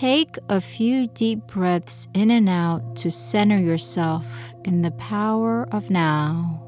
Take a few deep breaths in and out to center yourself in the power of now.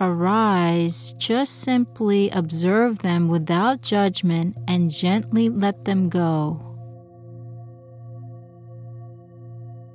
Arise, just simply observe them without judgment and gently let them go.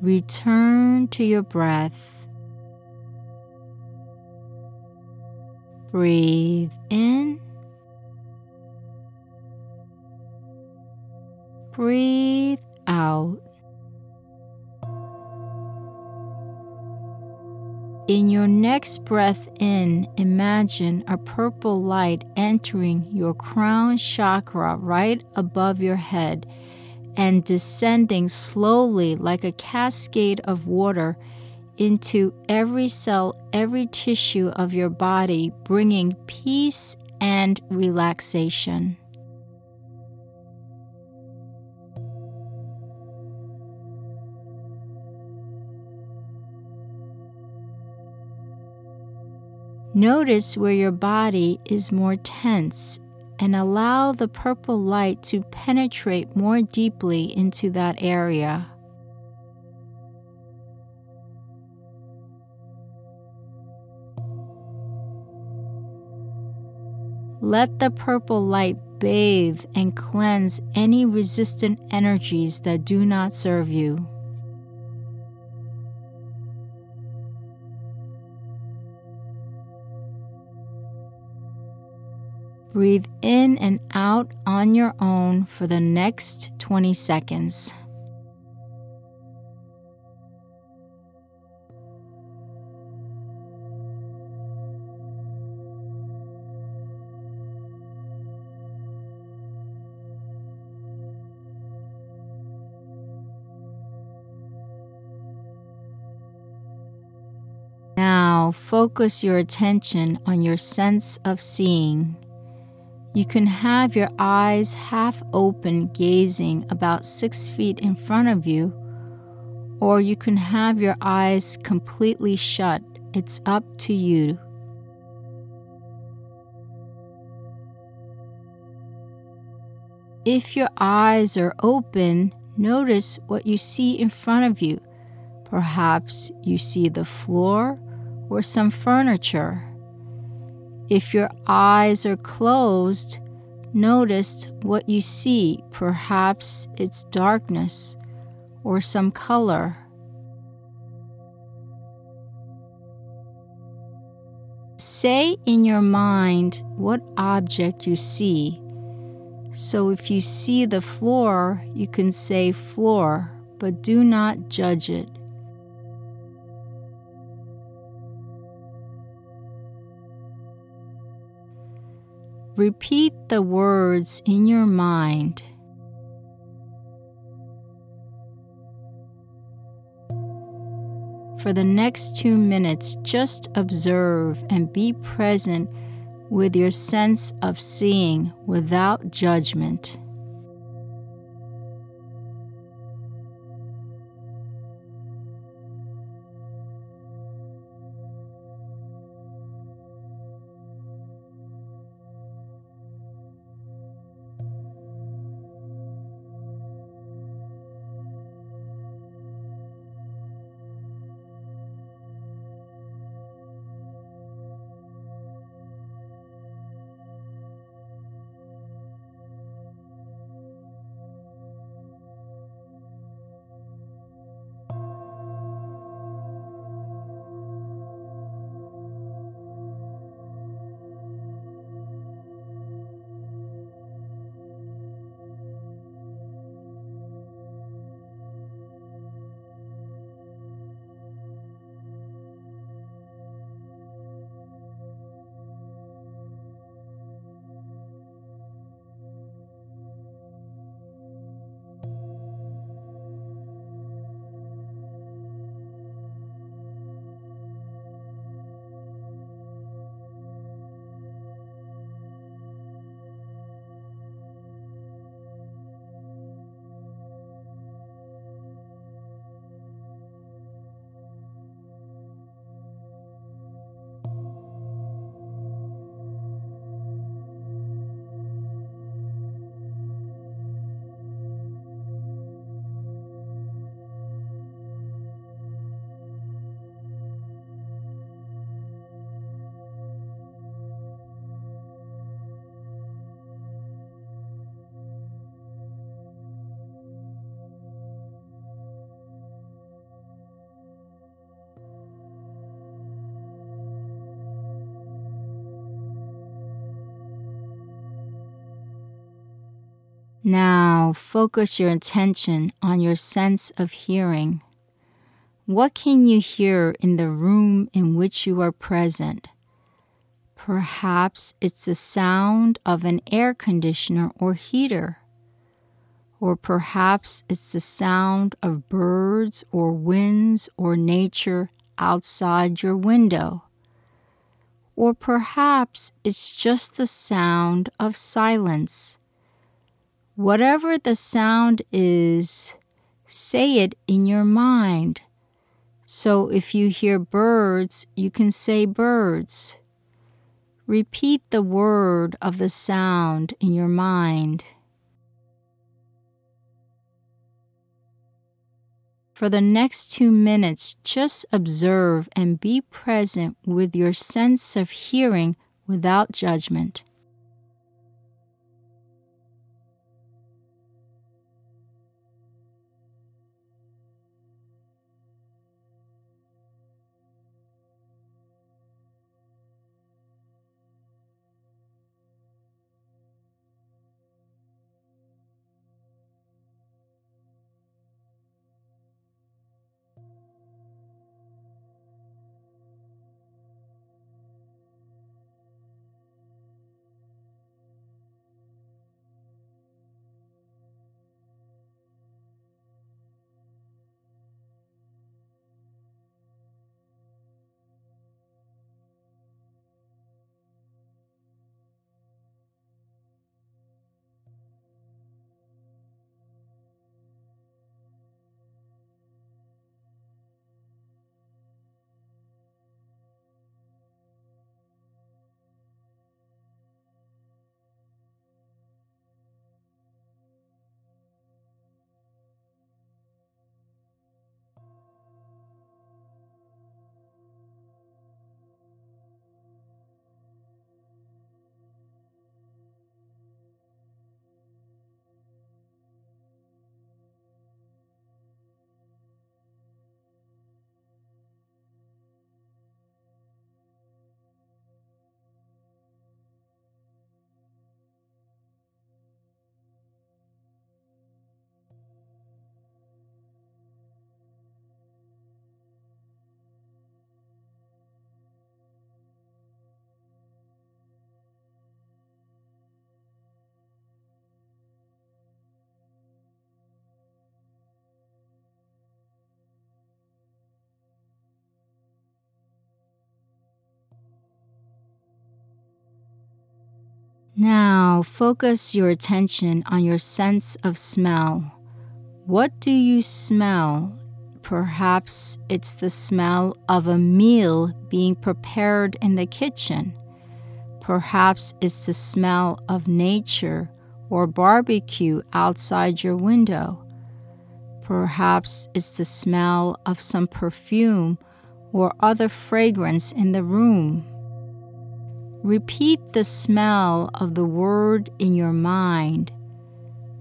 Return to your breath. Breathe in. Breathe out. In your next breath in, imagine a purple light entering your crown chakra right above your head and descending slowly like a cascade of water into every cell, every tissue of your body, bringing peace and relaxation. Notice where your body is more tense and allow the purple light to penetrate more deeply into that area. Let the purple light bathe and cleanse any resistant energies that do not serve you. Breathe in and out on your own for the next 20 seconds. Now focus your attention on your sense of seeing. You can have your eyes half open, gazing about six feet in front of you, or you can have your eyes completely shut. It's up to you. If your eyes are open, notice what you see in front of you. Perhaps you see the floor or some furniture. If your eyes are closed, notice what you see. Perhaps it's darkness or some color. Say in your mind what object you see. So if you see the floor, you can say floor, but do not judge it. Repeat the words in your mind. For the next two minutes, just observe and be present with your sense of seeing without judgment. Now focus your attention on your sense of hearing. What can you hear in the room in which you are present? Perhaps it's the sound of an air conditioner or heater. Or perhaps it's the sound of birds or winds or nature outside your window. Or perhaps it's just the sound of silence. Whatever the sound is, say it in your mind. So if you hear birds, you can say birds. Repeat the word of the sound in your mind. For the next two minutes, just observe and be present with your sense of hearing without judgment. Now focus your attention on your sense of smell. What do you smell? Perhaps it's the smell of a meal being prepared in the kitchen. Perhaps it's the smell of nature or barbecue outside your window. Perhaps it's the smell of some perfume or other fragrance in the room. Repeat the smell of the word in your mind.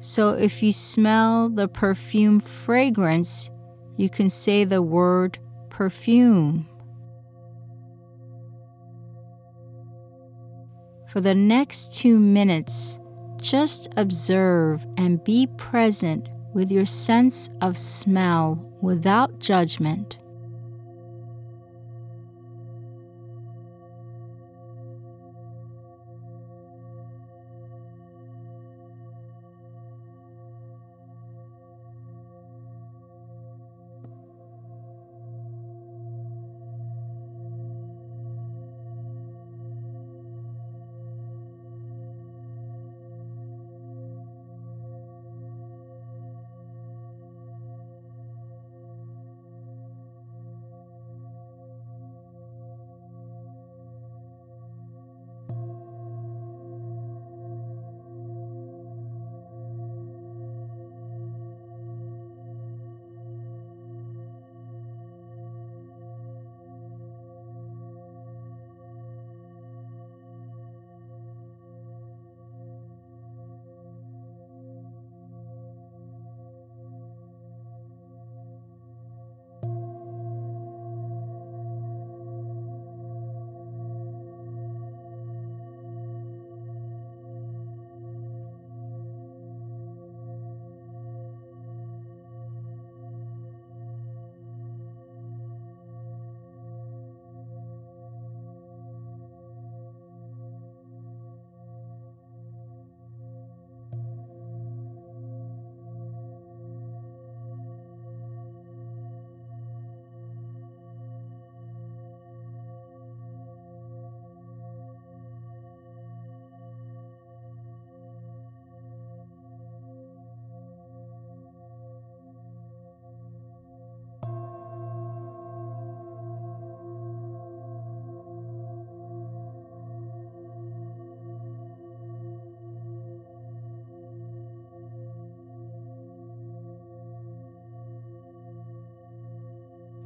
So if you smell the perfume fragrance, you can say the word perfume. For the next two minutes, just observe and be present with your sense of smell without judgment.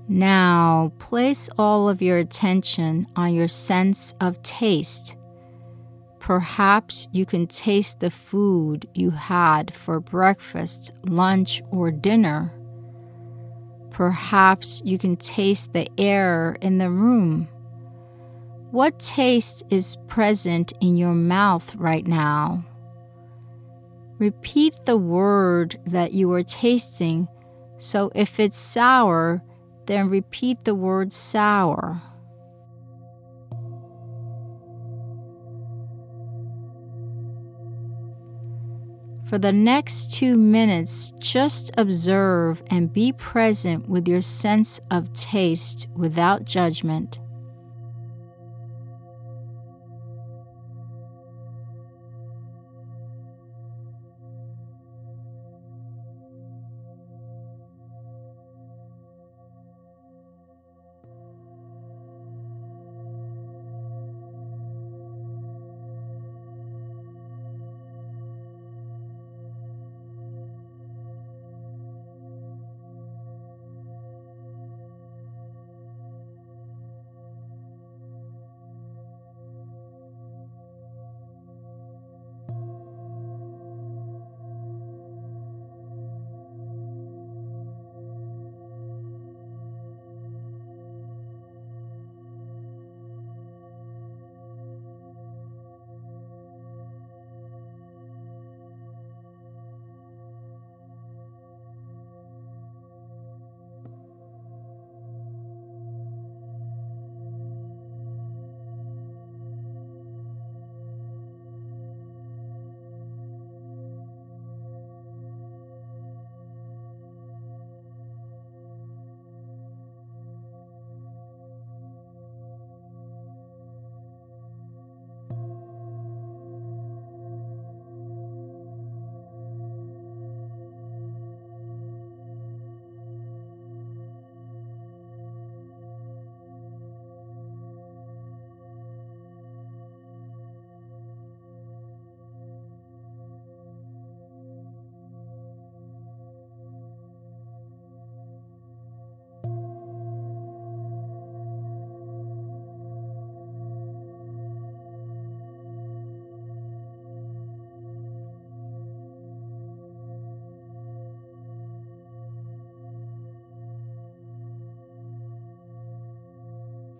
Now place all of your attention on your sense of taste. Perhaps you can taste the food you had for breakfast, lunch, or dinner. Perhaps you can taste the air in the room. What taste is present in your mouth right now? Repeat the word that you are tasting, so if it's sour, then repeat the word sour. For the next two minutes, just observe and be present with your sense of taste without judgment.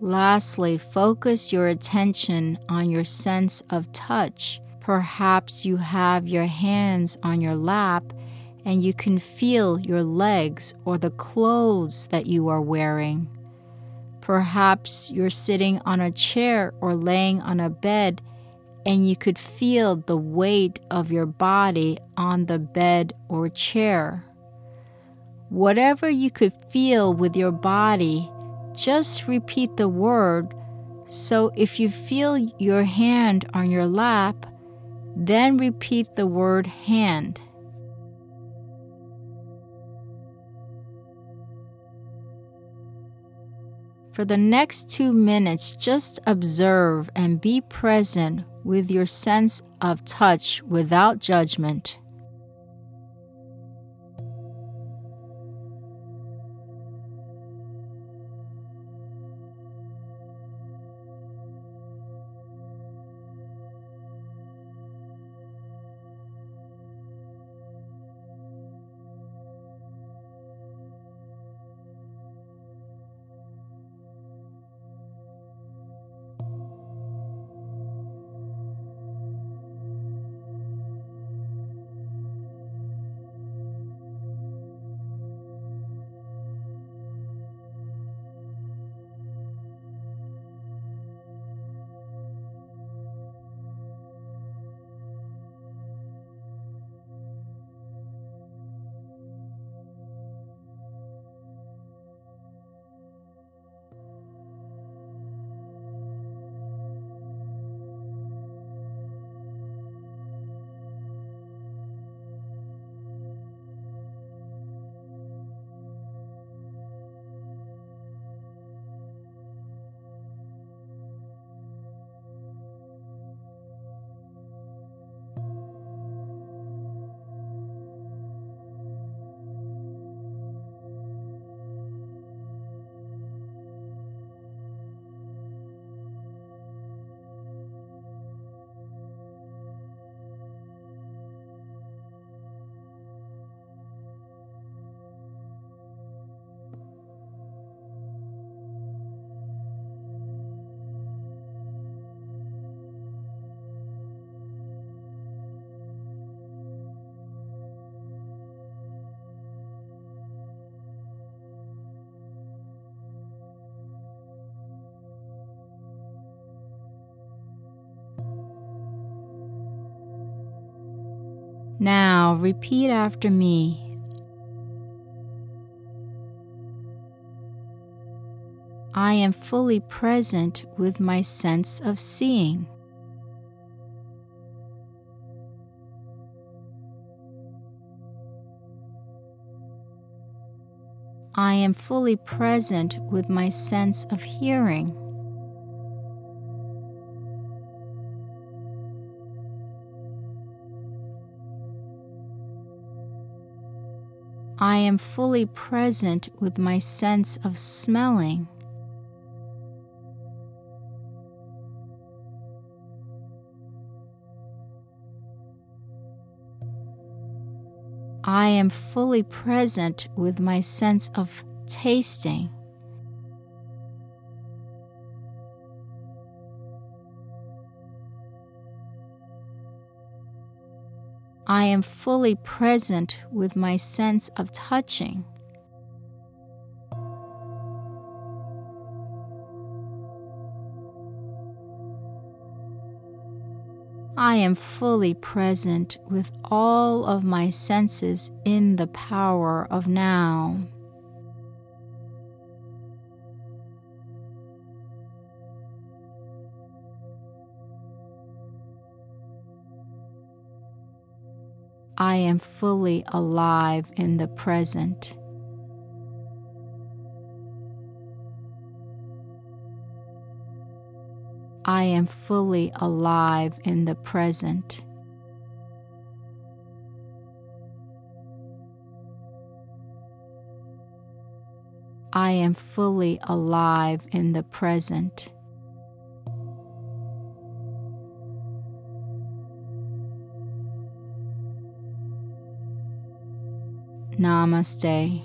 Lastly, focus your attention on your sense of touch. Perhaps you have your hands on your lap and you can feel your legs or the clothes that you are wearing. Perhaps you're sitting on a chair or laying on a bed and you could feel the weight of your body on the bed or chair. Whatever you could feel with your body, just repeat the word. So if you feel your hand on your lap, then repeat the word hand. For the next two minutes, just observe and be present with your sense of touch without judgment. Repeat after me. I am fully present with my sense of seeing. I am fully present with my sense of hearing. I am fully present with my sense of smelling. I am fully present with my sense of tasting. I am fully present with my sense of touching. I am fully present with all of my senses in the power of now. I am fully alive in the present. I am fully alive in the present. I am fully alive in the present. Namaste.